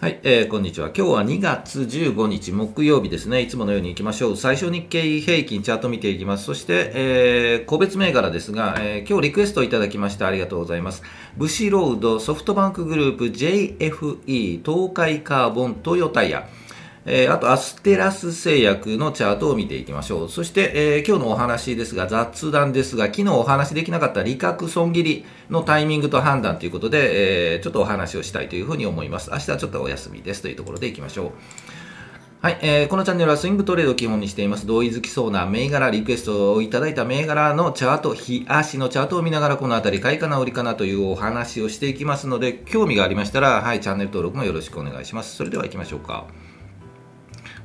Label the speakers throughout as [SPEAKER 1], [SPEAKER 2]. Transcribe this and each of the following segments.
[SPEAKER 1] はい、えー、こんにちは。今日は2月15日木曜日ですね。いつものように行きましょう。最初日経平均チャート見ていきます。そして、えー、個別銘柄ですが、えー、今日リクエストいただきましてありがとうございます。ブシロード、ソフトバンクグループ、JFE、東海カーボン、トヨタヤ、え、あと、アステラス製薬のチャートを見ていきましょう。そして、えー、今日のお話ですが、雑談ですが、昨日お話できなかった利確損切りのタイミングと判断ということで、えー、ちょっとお話をしたいというふうに思います。明日はちょっとお休みですというところでいきましょう。はい、えー、このチャンネルはスイングトレードを基本にしています。同意づきそうな銘柄、リクエストをいただいた銘柄のチャート、日足のチャートを見ながら、このあたり買いかな、売りかなというお話をしていきますので、興味がありましたら、はい、チャンネル登録もよろしくお願いします。それでは行きましょうか。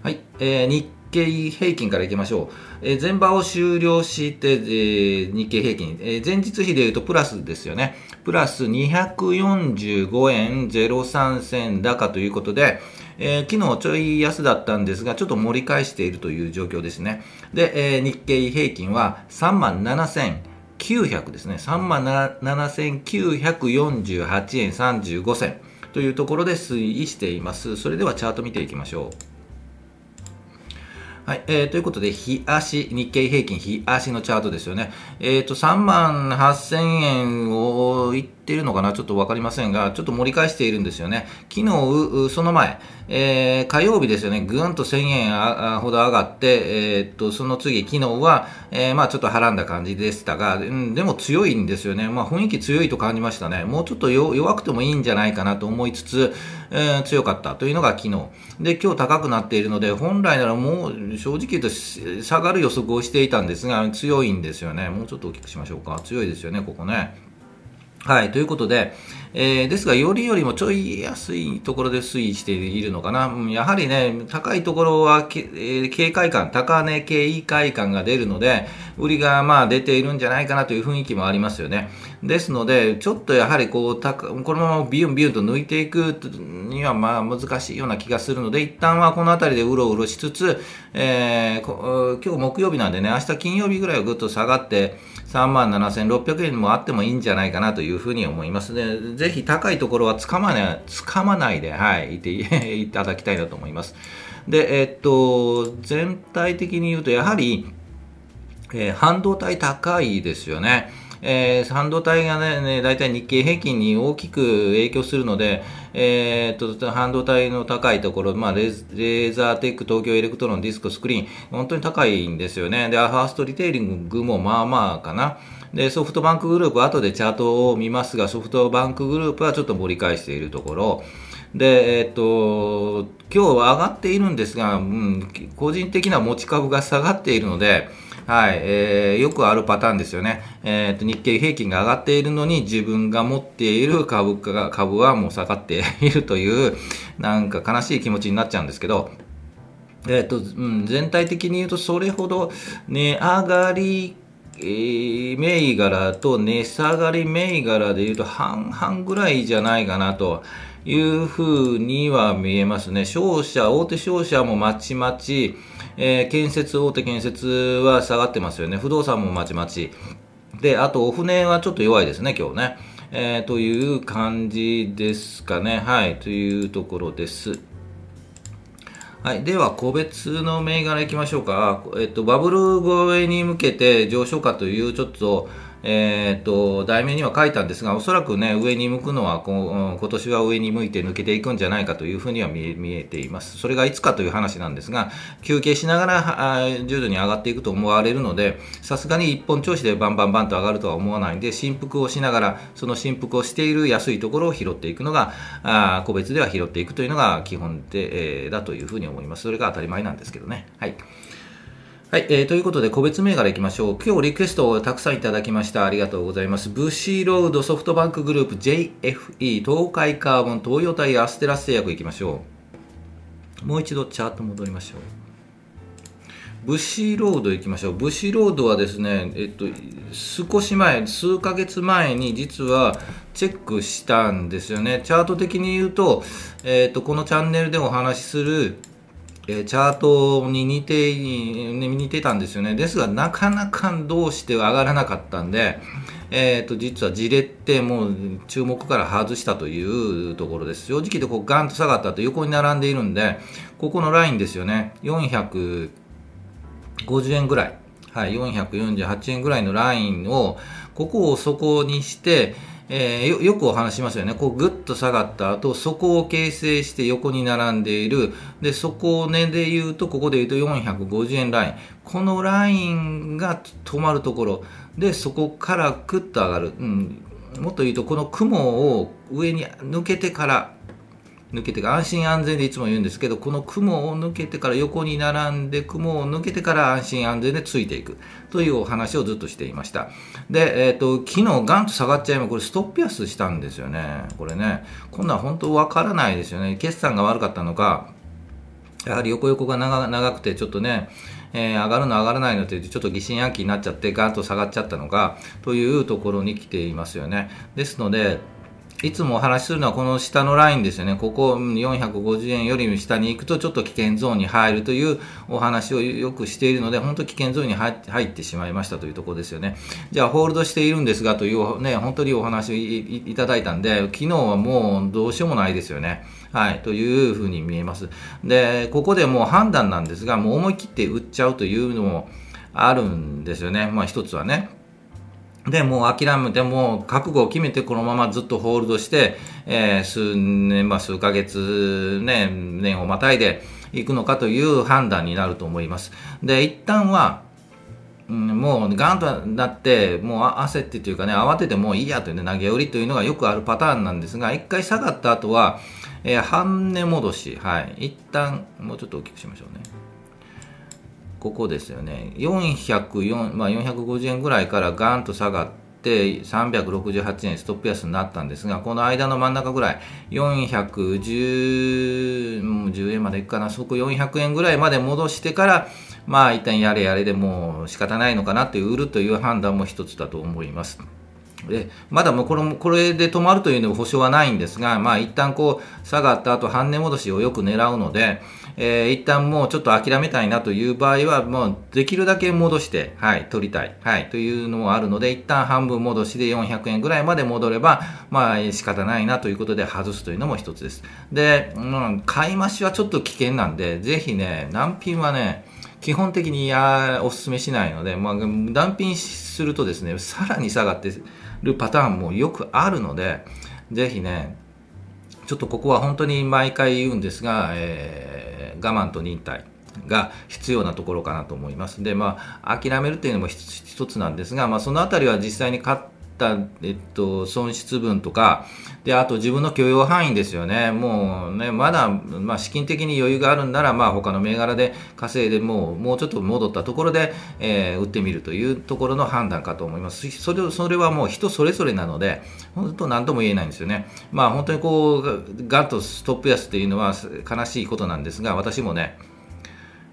[SPEAKER 1] はい、えー、日経平均からいきましょう。えー、前場を終了して、えー、日経平均、えー、前日比でいうとプラスですよね。プラス245円03銭高ということで、えー、昨日ちょい安だったんですが、ちょっと盛り返しているという状況ですね。で、えー、日経平均は3万7900ですね。3万7948円35銭というところで推移しています。それではチャート見ていきましょう。はい、えー、ということで、日足、日経平均日足のチャートですよね。えっ、ー、と、3万8000円を一っているのかなちょっとわかりませんが、ちょっと盛り返しているんですよね。昨日、その前、えー、火曜日ですよね、ぐんと1000円ほど上がって、えー、っと、その次、昨日は、えー、まあちょっとはらんだ感じでしたが、うん、でも強いんですよね。まあ雰囲気強いと感じましたね。もうちょっと弱くてもいいんじゃないかなと思いつつ、えー、強かったというのが昨日。で、今日高くなっているので、本来ならもう正直言うと下がる予測をしていたんですが、強いんですよね。もうちょっと大きくしましょうか。強いですよね、ここね。はい、ということで、えー、ですが、よりよりもちょい安いところで推移しているのかな。うんやはりね、高いところは、えー、警戒感、高値警戒感が出るので、売りがまあ出ているんじゃないかなという雰囲気もありますよね。ですので、ちょっとやはりこう、このままビュンビュンと抜いていくにはまあ難しいような気がするので、一旦はこの辺りでうろうろしつつ、えー、今日木曜日なんでね、明日金曜日ぐらいはぐっと下がって、3万7600円もあってもいいんじゃないかなというふうに思いますね。ぜひ高いところはつかまない、つかまないで、はい、いて いただきたいなと思います。で、えっと、全体的に言うと、やはり、えー、半導体高いですよね。えー、半導体がね、ね、大体日経平均に大きく影響するので、えー、っと、半導体の高いところ、まあレ、ーザーテック、東京エレクトロン、ディスコ、スクリーン、本当に高いんですよね。で、ファーストリテイリングもまあまあかな。で、ソフトバンクグループ、後でチャートを見ますが、ソフトバンクグループはちょっと盛り返しているところ、で、えっと、今日は上がっているんですが、うん、個人的な持ち株が下がっているので、はい、えー、よくあるパターンですよね。えっ、と、日経平均が上がっているのに自分が持っている株価が、株はもう下がっているという、なんか悲しい気持ちになっちゃうんですけど、えっ、と、うん、全体的に言うとそれほど値上がり、銘柄と値下がり銘柄でいうと半々ぐらいじゃないかなというふうには見えますね。商社、大手商社もまちまち、えー、建設、大手建設は下がってますよね。不動産もまちまち。で、あと、お船はちょっと弱いですね、今日ね。えー、という感じですかね。はい、というところです。はい。では、個別の銘柄いきましょうか。えっと、バブル超えに向けて上昇かという、ちょっと、えー、と、題名には書いたんですが、おそらくね、上に向くのはこ今年は上に向いて抜けていくんじゃないかというふうには見え見えています。それがいつかという話なんですが、休憩しながら徐々に上がっていくと思われるので、さすがに一本調子でバンバンバンと上がるとは思わないんで、振幅をしながら、その振幅をしている安いところを拾っていくのが、あ個別では拾っていくというのが基本で、えー、だというふうに思います。それが当たり前なんですけどね。はい。はい、えー、ということで、個別銘柄いきましょう。今日リクエストをたくさんいただきました。ありがとうございます。ブッシーロードソフトバンクグループ JFE 東海カーボン東洋タイアステラス製薬いきましょう。もう一度チャート戻りましょう。ブシーロード行きましょう。ブシーロードはですね、えっと、少し前、数ヶ月前に実はチェックしたんですよね。チャート的に言うと、えっと、このチャンネルでお話しするえー、チャートに似て、似てたんですよね。ですが、なかなかどうして上がらなかったんで、えー、と実はじれってもう注目から外したというところです。正直でこうガンと下がった後横に並んでいるんで、ここのラインですよね。450円ぐらい。はい、448円ぐらいのラインを、ここを底にして、えー、よよくお話しますよね、こうぐっと下がった後そこを形成して横に並んでいる、でそこを根で言うと、ここで言うと450円ライン、このラインが止まるところ、でそこからくっと上がる、うん、もっと言うと、この雲を上に抜けてから、抜けてか安心安全でいつも言うんですけどこの雲を抜けてから横に並んで雲を抜けてから安心安全でついていく。というお話をずっとしていました。で、えーと、昨日ガンと下がっちゃいまこれストップ安したんですよね。これね。こんなん本当わからないですよね。決算が悪かったのかやはり横横が長くてちょっとねえー、上がるの上がらないのってちょっと疑心暗鬼になっちゃってガーンと下がっちゃったのかというところに来ていますよね。ですのでいつもお話しするのはこの下のラインですよね。ここ450円より下に行くとちょっと危険ゾーンに入るというお話をよくしているので、本当危険ゾーンに入ってしまいましたというところですよね。じゃあ、ホールドしているんですがというね、本当にお話をいただいたんで、昨日はもうどうしようもないですよね。はい、というふうに見えます。で、ここでもう判断なんですが、もう思い切って売っちゃうというのもあるんですよね。まあ一つはね。で、もう諦めて、もう覚悟を決めてこのままずっとホールドして、えー、数年、まあ数ヶ月、ね、年をまたいでいくのかという判断になると思います。で、一旦は、うん、もうガンとなって、もう焦ってというかね、慌ててもういいやというね、投げ売りというのがよくあるパターンなんですが、一回下がった後は、えー、半値戻し、はい、一旦、もうちょっと大きくしましょうね。ここですよね、404、まあ、450円ぐらいからガンと下がって、368円ストップ安になったんですが、この間の真ん中ぐらい、410円までいくかな、そこ400円ぐらいまで戻してから、まあ一旦やれやれでもう仕方ないのかなって、売るという判断も一つだと思います。でまだもうこれもこれで止まるというの保証はないんですが、まあ一旦こう下がった後半値戻しをよく狙うので、えー、一旦もうちょっと諦めたいなという場合は、もうできるだけ戻して、はい、取りたい、はい、というのもあるので、一旦半分戻しで400円ぐらいまで戻れば、まあ仕方ないなということで外すというのも一つです。で、うん、買い増しはちょっと危険なんで、ぜひね、難品はね、基本的にやお勧めしないので、まあ、断品するとですね、さらに下がってるパターンもよくあるので、ぜひね、ちょっとここは本当に毎回言うんですが、えー、我慢と忍耐が必要なところかなと思います。で、まあ、諦めるというのも一つなんですが、まあ、そのあたりは実際に買っ、たえっと、損失分とか、で、あと自分の許容範囲ですよね。もうね、まだ、まあ、資金的に余裕があるんなら、まあ、他の銘柄で稼いでもう、もうちょっと戻ったところで、えー、売ってみるというところの判断かと思います。それ、それはもう人それぞれなので、本当何とも言えないんですよね。まあ、本当にこう、ガッとストップ安っていうのは悲しいことなんですが、私もね、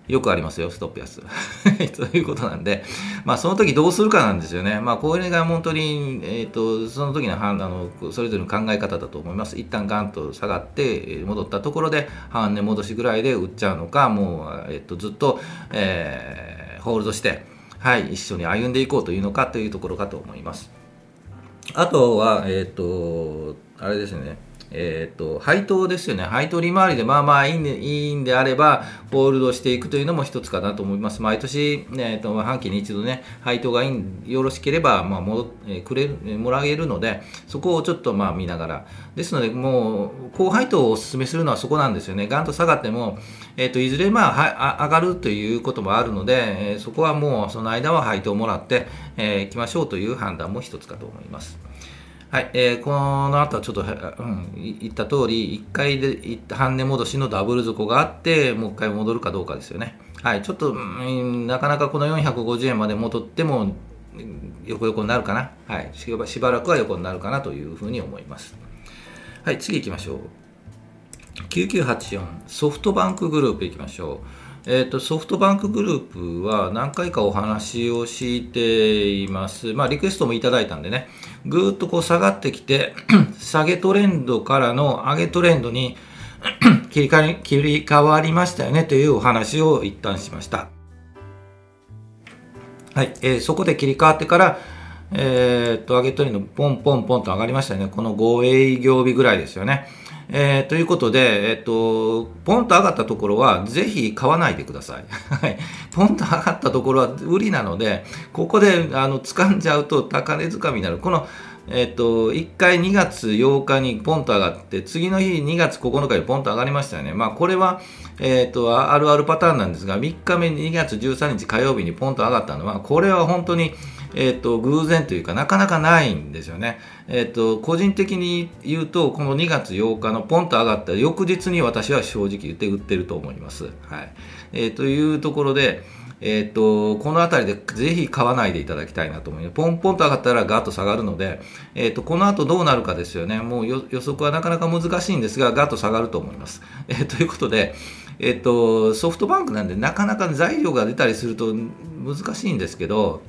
[SPEAKER 1] よくありますよ、ストップ安。ということなんで、まあ、その時どうするかなんですよね。まあ、これが本当に、えっ、ー、と、その時の判断の、それぞれの考え方だと思います。一旦ガンと下がって、戻ったところで、半値戻しぐらいで売っちゃうのか、もう、えっ、ー、と、ずっと、えー、ホールドして、はい、一緒に歩んでいこうというのかというところかと思います。あとは、えっ、と、あれですね。え、ー、と、配当ですよね。配当利回りでまあまあいいんでいいんであれば、ホールドしていくというのも一つかなと思います。毎年、えー、と半期に一度ね、配当がいいよろしければ、まあもえ、くれる、もらえるので、そこをちょっとまあ見ながら。ですので、もう、高配当をお勧めするのはそこなんですよね。ガンと下がっても、え、ー、と、いずれまあは上がるということもあるので、えー、そこはもうその間は配当をもらって、えー、きましょうという判断も一つかと思います。はい、えー、この後はちょっと、うん、言った通り、1回で半値戻しのダブル底があって、もう1回戻るかどうかですよね。はい、ちょっと、うん、なかなかこの450円まで戻っても、横横になるかな。はい、しばらくは横になるかなというふうに思います。はい、次行きましょう。9984、ソフトバンクグループ行きましょう。えーと、ソフトバンクグループは何回かお話をしています。まあ、リクエストもいただいたんでね、ぐーっとこう下がってきて、下げトレンドからの上げトレンドに 切り替わりましたよねというお話を一旦しました。はい、えー、そこで切り替わってから、えー、っと、上げ取りのポンポンポンと上がりましたよね。この5営業日ぐらいですよね。えー、ということで、えっと、ポンと上がったところは、ぜひ買わないでください。はい。ポンと上がったところは売りなので、ここで、あの、掴んじゃうと高値掴みになる。この、えっと、1回2月8日にポンと上がって、次の日2月9日にポンと上がりましたよね。まあ、これは、えっと、あるあるパターンなんですが、3日目2月13日火曜日にポンと上がったのは、これは本当に、えっと、偶然というか、なかなかないんですよね。えっと、個人的に言うと、この2月8日のポンと上がった翌日に私は正直言って売ってると思います。はい。えー、というところで、えっ、と、この辺りでぜひ買わないでいただきたいなと思います。ポンポンと上がったらガッと下がるので、えっ、と、この後どうなるかですよね。もう予測はなかなか難しいんですが、ガッと下がると思います。えー、ということで、えっ、と、ソフトバンクなんでなかなか材料が出たりすると難しいんですけど、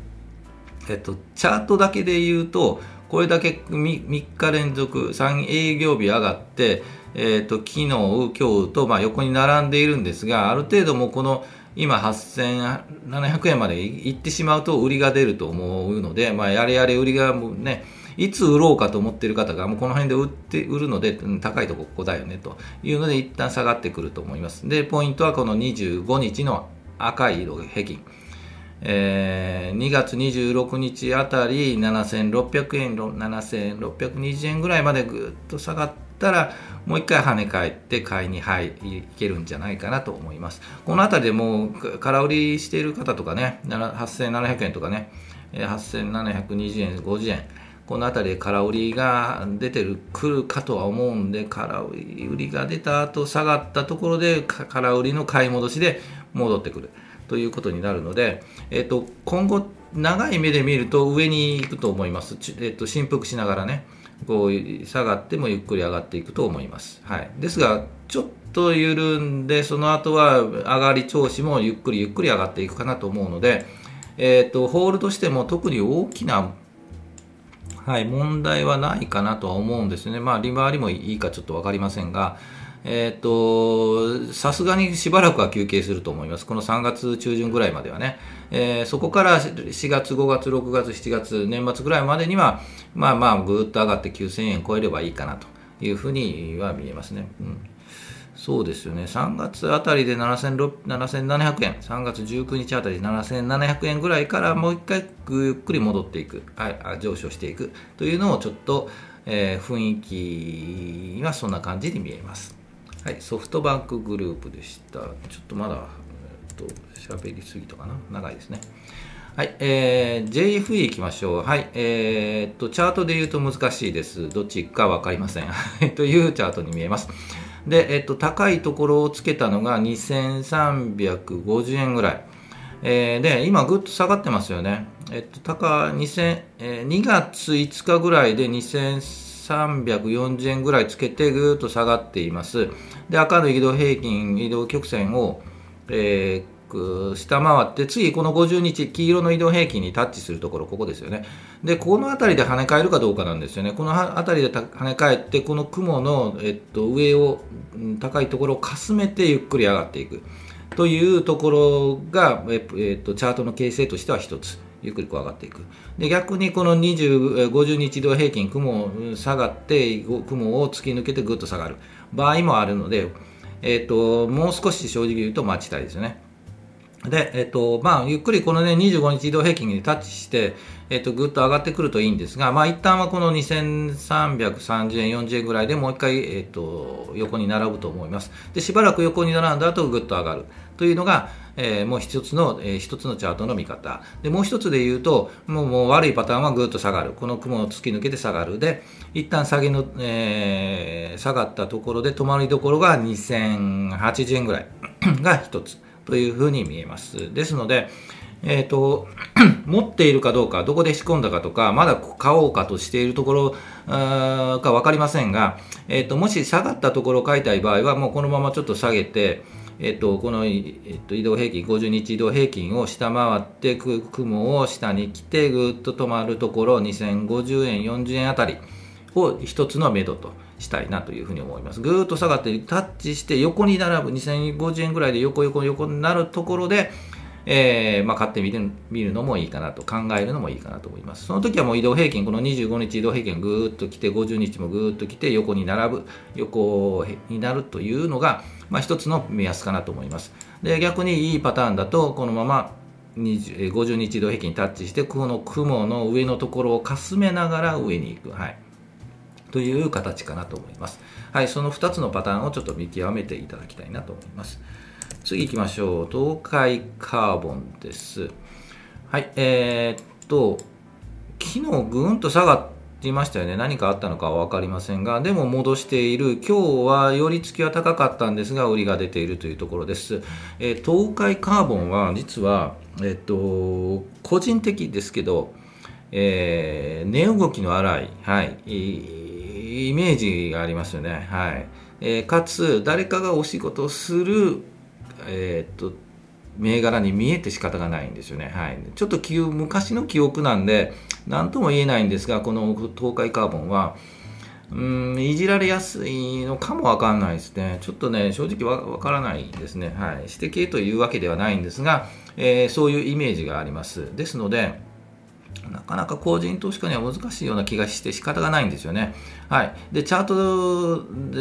[SPEAKER 1] えっと、チャートだけで言うと、これだけ 3, 3日連続、3営業日上がって、えっと、昨日、今日と、まあ、横に並んでいるんですが、ある程度もこの今8700円までいってしまうと売りが出ると思うので、まあ、やれやれ売りがもうね、いつ売ろうかと思ってる方が、もうこの辺で売って売るので、高いとこここだよねというので、一旦下がってくると思います。で、ポイントはこの25日の赤い色平均。えー、2月26日あたり7600円、7620円ぐらいまでぐっと下がったら、もう一回跳ね返って買いに入いけるんじゃないかなと思います。このあたりでもう空売りしている方とかね、8700円とかね、8720円、50円、この辺りで空売りが出てるくるかとは思うんで、空売りが出た後下がったところで空売りの買い戻しで戻ってくる。ということになるので、えっと、今後、長い目で見ると上に行くと思います。えっと、振幅しながらね、こう下がってもゆっくり上がっていくと思います。はい、ですが、ちょっと緩んで、その後は上がり調子もゆっくりゆっくり上がっていくかなと思うので、えっと、ホールとしても特に大きなはい、問題はないかなとは思うんですね。まあ、利回りもいいかちょっと分かりませんが、えっ、と、さすがにしばらくは休憩すると思います。この3月中旬ぐらいまではね。えー、そこから4月、5月、6月、7月、年末ぐらいまでには、まあまあ、ぐーっと上がって9000円超えればいいかなというふうには見えますね。うんそうですよね、3月あたりで7700円、3月19日あたりで7700円ぐらいからもう一回ゆっくり戻っていく、はい、上昇していくというのをちょっと、えー、雰囲気はそんな感じに見えます。はい、ソフトバンクグループでした。ちょっとまだ、えっと、喋りすぎたかな？長いですね。はい、えー、JFE いきましょう。はい、えー、っと、チャートで言うと難しいです。どっちかわかりません。というチャートに見えます。で、えっと、高いところをつけたのが2350円ぐらい。えー、で、今ぐっと下がってますよね。えっと、高、2000、えー、2月5日ぐらいで2300 340円ぐらいつけてぐーっと下がっています。で、赤の移動平均、移動曲線を、えー、下回って、次この50日、黄色の移動平均にタッチするところ、ここですよね。で、この辺りで跳ね返るかどうかなんですよね。この辺りで跳ね返って、この雲の、えっと、上を、高いところをかすめてゆっくり上がっていく。というところが、えっと、チャートの形成としては一つ。ゆっくりこう上がっていく。で逆にこの20 50日移動平均、雲下がって、雲を突き抜けてぐっと下がる場合もあるので、えーと、もう少し正直言うと待ちたいですよね。で、えっ、ー、と、まあ、ゆっくりこのね、25日移動平均にタッチして、えっ、ー、と、ぐっと上がってくるといいんですが、まあ、一旦はこの2330円、40円ぐらいでもう一回、えっ、ー、と、横に並ぶと思います。で、しばらく横に並んだ後、ぐっと上がるというのが、えー、もう一つの、えー、一つのチャートの見方。で、もう一つで言うと、もうもう悪いパターンはぐっと下がる。この雲を突き抜けて下がる。で、一旦下げの、えー、下がったところで止まりどころが2080円ぐらい が一つというふうに見えます。ですので、えっ、ー、と、持っているかどうか、どこで仕込んだかとか、まだ買おうかとしているところか分かりませんが、えっ、ー、と、もし下がったところを買いたい場合は、もうこのままちょっと下げて、えっと、この、えっと、移動平均、50日移動平均を下回って、雲を下に来て、ぐっと止まるところ、2050円、40円あたりを一つの目処としたいなというふうに思います。ぐーっと下がって、タッチして横に並ぶ、2050円ぐらいで横横横になるところで、えー、まあ、買ってみる見るのもいいかなと考えるのもいいかなと思います。その時はもう移動平均、この25日移動平均ぐーっと来て、50日もぐーっと来て、横に並ぶ、横になるというのが、まあ、一つの目安かなと思います。で、逆にいいパターンだと、このまま50日移動平均タッチして、この雲の上のところをかすめながら上に行く。はい。という形かなと思います。はい、その2つのパターンをちょっと見極めていただきたいなと思います。次行きましょう。東海カーボンです。はい、えー、っと、昨日ぐんと下がっていましたよね。何かあったのかは分かりませんが、でも戻している。今日は寄り付きは高かったんですが、売りが出ているというところです。えー、東海カーボンは実は、えー、っと、個人的ですけど、えー、値動きの荒い、はい、イメージがありますよね。はい。えー、かつ、誰かがお仕事をするえー、っと銘柄に見えて仕方がないんですよね。はい、ちょっと昔の記憶なんで何とも言えないんですがこの東海カーボンはうんいじられやすいのかもわかんないですね。ちょっとね正直わからないですね。はい、指摘というわけではないんですが、えー、そういうイメージがあります。ですのでなかなか個人投資家には難しいような気がして仕方がないんですよね。はい。で、チャー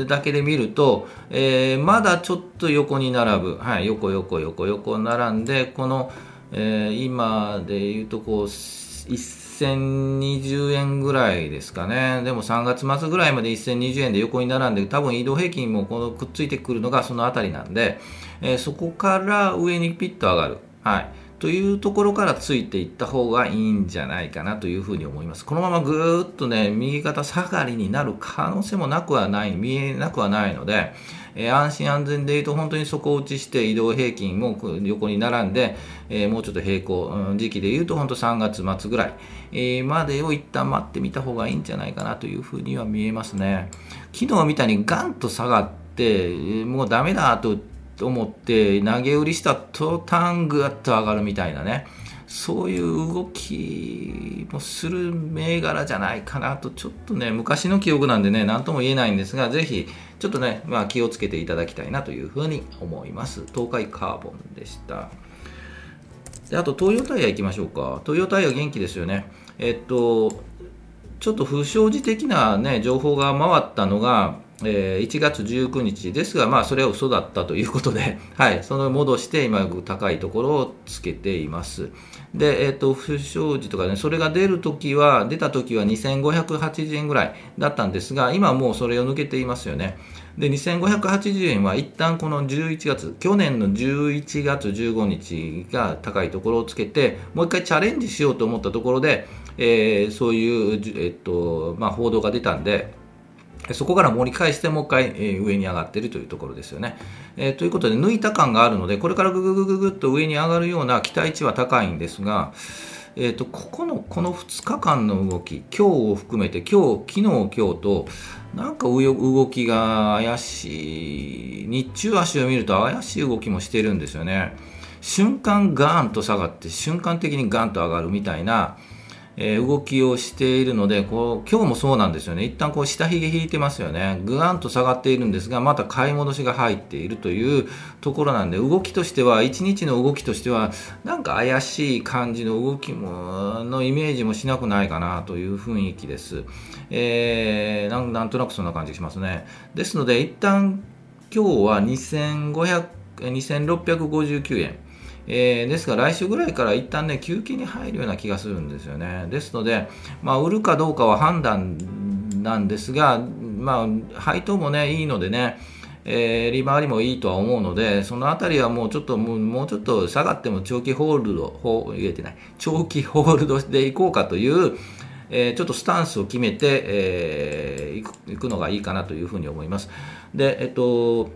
[SPEAKER 1] トだけで見ると、えー、まだちょっと横に並ぶ。はい。横横横横並んで、この、えー、今で言うとこう、1020円ぐらいですかね。でも3月末ぐらいまで1020円で横に並んで、多分移動平均もこのくっついてくるのがそのあたりなんで、えー、そこから上にピッと上がる。はい。というところからついていった方がいいんじゃないかなというふうに思います。このままぐーっとね、右肩下がりになる可能性もなくはない、見えなくはないので、えー、安心安全で言うと本当に底打ちして移動平均も横に並んで、えー、もうちょっと平行、うん、時期で言うと本当3月末ぐらい、えー、までを一旦待ってみた方がいいんじゃないかなというふうには見えますね。昨日みたいにガンと下がって、もうダメだとと思って投げ売りした途端ぐっと上がるみたいなね。そういう動きもする銘柄じゃないかなとちょっとね昔の記憶なんでね何とも言えないんですがぜひちょっとね、まあ、気をつけていただきたいなというふうに思います。東海カーボンでした。であと東洋タイヤ行きましょうか。東洋タイヤ元気ですよね。えっとちょっと不祥事的なね情報が回ったのがえー、1月19日ですが、まあ、それは嘘だったということで、はい、その戻して今、高いところをつけています。で、えっ、ー、と、不祥事とかね、それが出るときは、出たときは2580円ぐらいだったんですが、今もうそれを抜けていますよね。で、2580円は一旦この11月、去年の11月15日が高いところをつけて、もう一回チャレンジしようと思ったところで、えー、そういう、えっと、まあ、報道が出たんで、そこから盛り返してもう一回、えー、上に上がってるというところですよね、えー、ということで抜いた感があるのでこれからぐぐぐぐぐっと上に上がるような期待値は高いんですが、えーと、ここのこの2日間の動き今日を含めて今日昨日今日となんか動きが怪しい。日中足を見ると怪しい動きもしてるんですよね。瞬間ガーンと下がって瞬間的にガーンと上がるみたいなえー、動きをしているのでこう今日もそうなんですよね。一旦こう下髭引いてますよね。ぐわんと下がっているんですがまた買い戻しが入っているというところなんで動きとしては1日の動きとしてはなんか怪しい感じの動きものイメージもしなくないかなという雰囲気です、えー、なんとなくそんな感じしますね。ですので一旦今日は2500 2659円。えー、ですから来週ぐらいから一旦ね休憩に入るような気がするんですよねですので、まあ、売るかどうかは判断なんですが、まあ、配当もねいいのでねえー、利回りもいいとは思うので、そのあたりはもうちょっと、もうもうちょっと下がっても長期ホールド、ほ言えてない、長期ホールドでいこうかという、えー、ちょっとスタンスを決めて、えー、いくいくのがいいかなというふうに思います。で、えっと、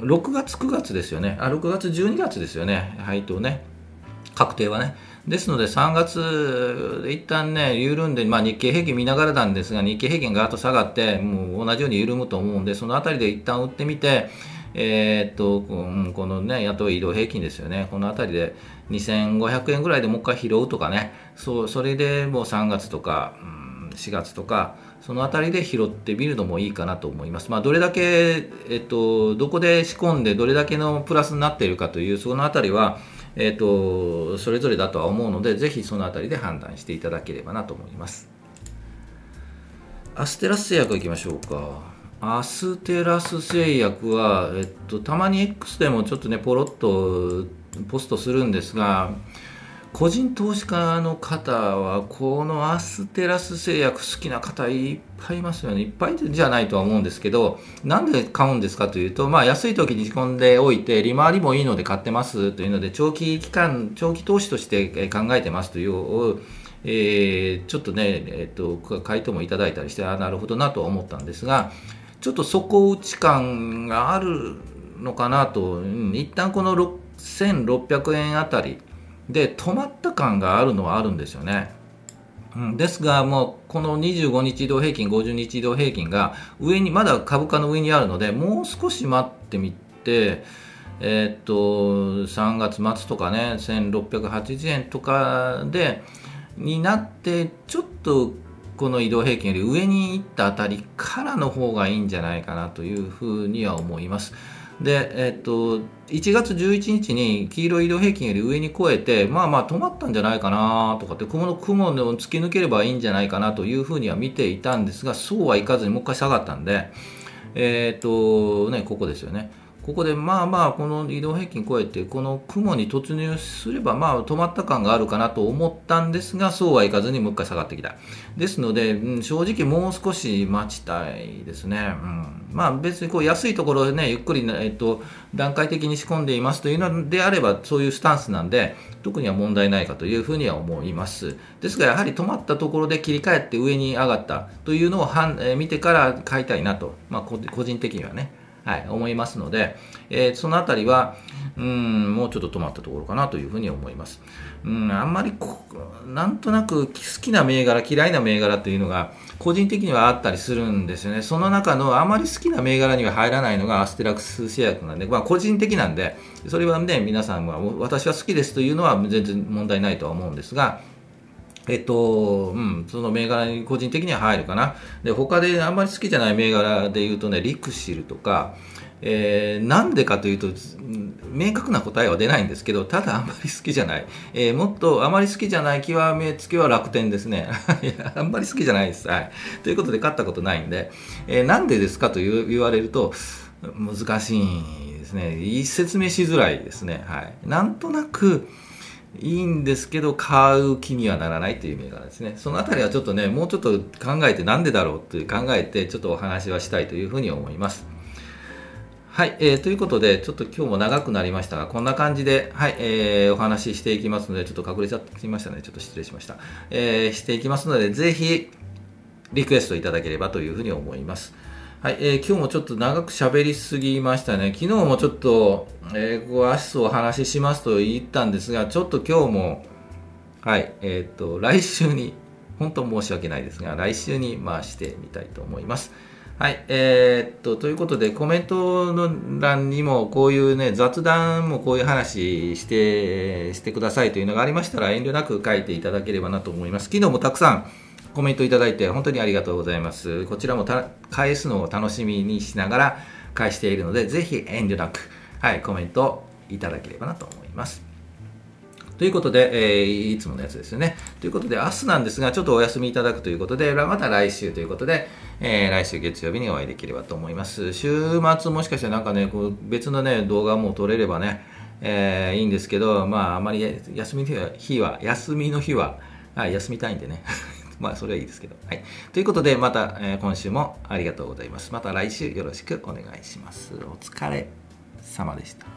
[SPEAKER 1] 6月、9月ですよね。あ、6月、12月ですよね。配当ね。確定はね。ですので、3月で一旦ね、緩んで、まあ、日経平均見ながらなんですが、日経平均がーッと下がって、もう同じように緩むと思うんで、そのあたりで一旦売ってみて、えー、っと、このね、雇い移動平均ですよね。このあたりで2500円ぐらいでもう一回拾うとかね。そう、それでもう3月とか、4月とか、その辺りで拾ってみるのもいいかなと思います。まあ、どれだけ、えっと、どこで仕込んでどれだけのプラスになっているかという、その辺りは、えーと、それぞれだとは思うのでぜひその辺りで判断していただければなと思いますアステラス製薬いきましょうかアステラス製薬は、えっと、たまに X でもちょっとねポロッとポストするんですが個人投資家の方はこのアステラス製薬好きな方いっぱいいますよね。いっぱいじゃないとは思うんですけどなんで買うんですかというと、まあ、安い時に仕込んでおいて利回りもいいので買ってますというので長期期間長期投資として考えてますというえー、ちょっとね、えーと、回答もいただいたりしてあなるほどなと思ったんですがちょっと底打ち感があるのかなと、うん、一旦この1600円あたりで止まった感があるのはあるんですよね。うん、ですが、もうこの25日移動平均、50日移動平均が上に、まだ株価の上にあるので、もう少し待ってみて、えー、っと、3月末とかね、1680円とかで、になって、ちょっとこの移動平均より上に行ったあたりからの方がいいんじゃないかなというふうには思います。で、えっと、1月11日に黄色い移動平均より上に超えて、まあまあ止まったんじゃないかなとかって、雲の雲を突き抜ければいいんじゃないかなというふうには見ていたんですが、そうはいかずにもう一回下がったんで、えっと、ね、ここですよね。ここでまあまあこの移動平均超えてこの雲に突入すればまあ止まった感があるかなと思ったんですがそうはいかずにもう一回下がってきた。ですので、うん、正直もう少し待ちたいですね、うん、まあ別にこう安いところでねゆっくり、えっと、段階的に仕込んでいますというのであればそういうスタンスなんで特には問題ないかというふうには思います。ですがやはり止まったところで切り替えて上に上がったというのをはん、え、見てから買いたいなと、まあ、個人的にはね。はい、思いますので、えー、そのあたりは、うん、もうちょっと止まったところかなというふうに思います。うん、あんまりこ、なんとなく好きな銘柄、嫌いな銘柄というのが、個人的にはあったりするんですよね。その中のあまり好きな銘柄には入らないのがアステラクス製薬なんで、まあ個人的なんで、それはね、皆さんは私は好きですというのは全然問題ないとは思うんですが、えっと、うん、その銘柄に個人的には入るかな。で、他であんまり好きじゃない銘柄で言うとね、リクシルとか、えー、なんでかというと、明確な答えは出ないんですけど、ただあんまり好きじゃない。えー、もっとあまり好きじゃない極めつけは楽天ですね。あんまり好きじゃないです。はい。ということで、勝ったことないんで、えー、なんでですかと言われると、難しいですね。説明しづらいですね。はい。なんとなく、いいんですけど買う気にはならないという銘柄ですねそのあたりはちょっとねもうちょっと考えてなんでだろうという考えてちょっとお話はしたいというふうに思いますはい、えー、ということで、ちょっと今日も長くなりましたが、こんな感じで、はい、えー、お話ししていきますので、ちょっと隠れちゃってきましたね。ちょっと失礼しました。えー、していきますので、ぜひ、リクエストいただければというふうに思います。はい、えー、今日もちょっと長く喋りすぎましたね。昨日もちょっと、えー、こアシスをお話ししますと言ったんですが、ちょっと今日も、はい、えっ、ー、と、来週に、本当申し訳ないですが、来週に回してみたいと思います。はい、えー、っと、ということで、コメントの欄にもこういうね、雑談もこういう話して、してくださいというのがありましたら、遠慮なく書いていただければなと思います。昨日もたくさん、コメントいただいて本当にありがとうございます。こちらも返すのを楽しみにしながら返しているので、ぜひ遠慮なく、はい、コメントいただければなと思います。ということで、えー、いつものやつですよね。ということで、明日なんですが、ちょっとお休みいただくということで、また来週ということで、えー、来週月曜日にお会いできればと思います。週末もしかしたらなんかね、こう別のね、動画も撮れればね、えー、いいんですけど、まあ、あまり休みの日は、休みの日は、はい、休みたいんでね。まあ、それはいいですけど。はい。ということで、また、えー、今週もありがとうございます。また来週よろしくお願いします。お疲れ様でした。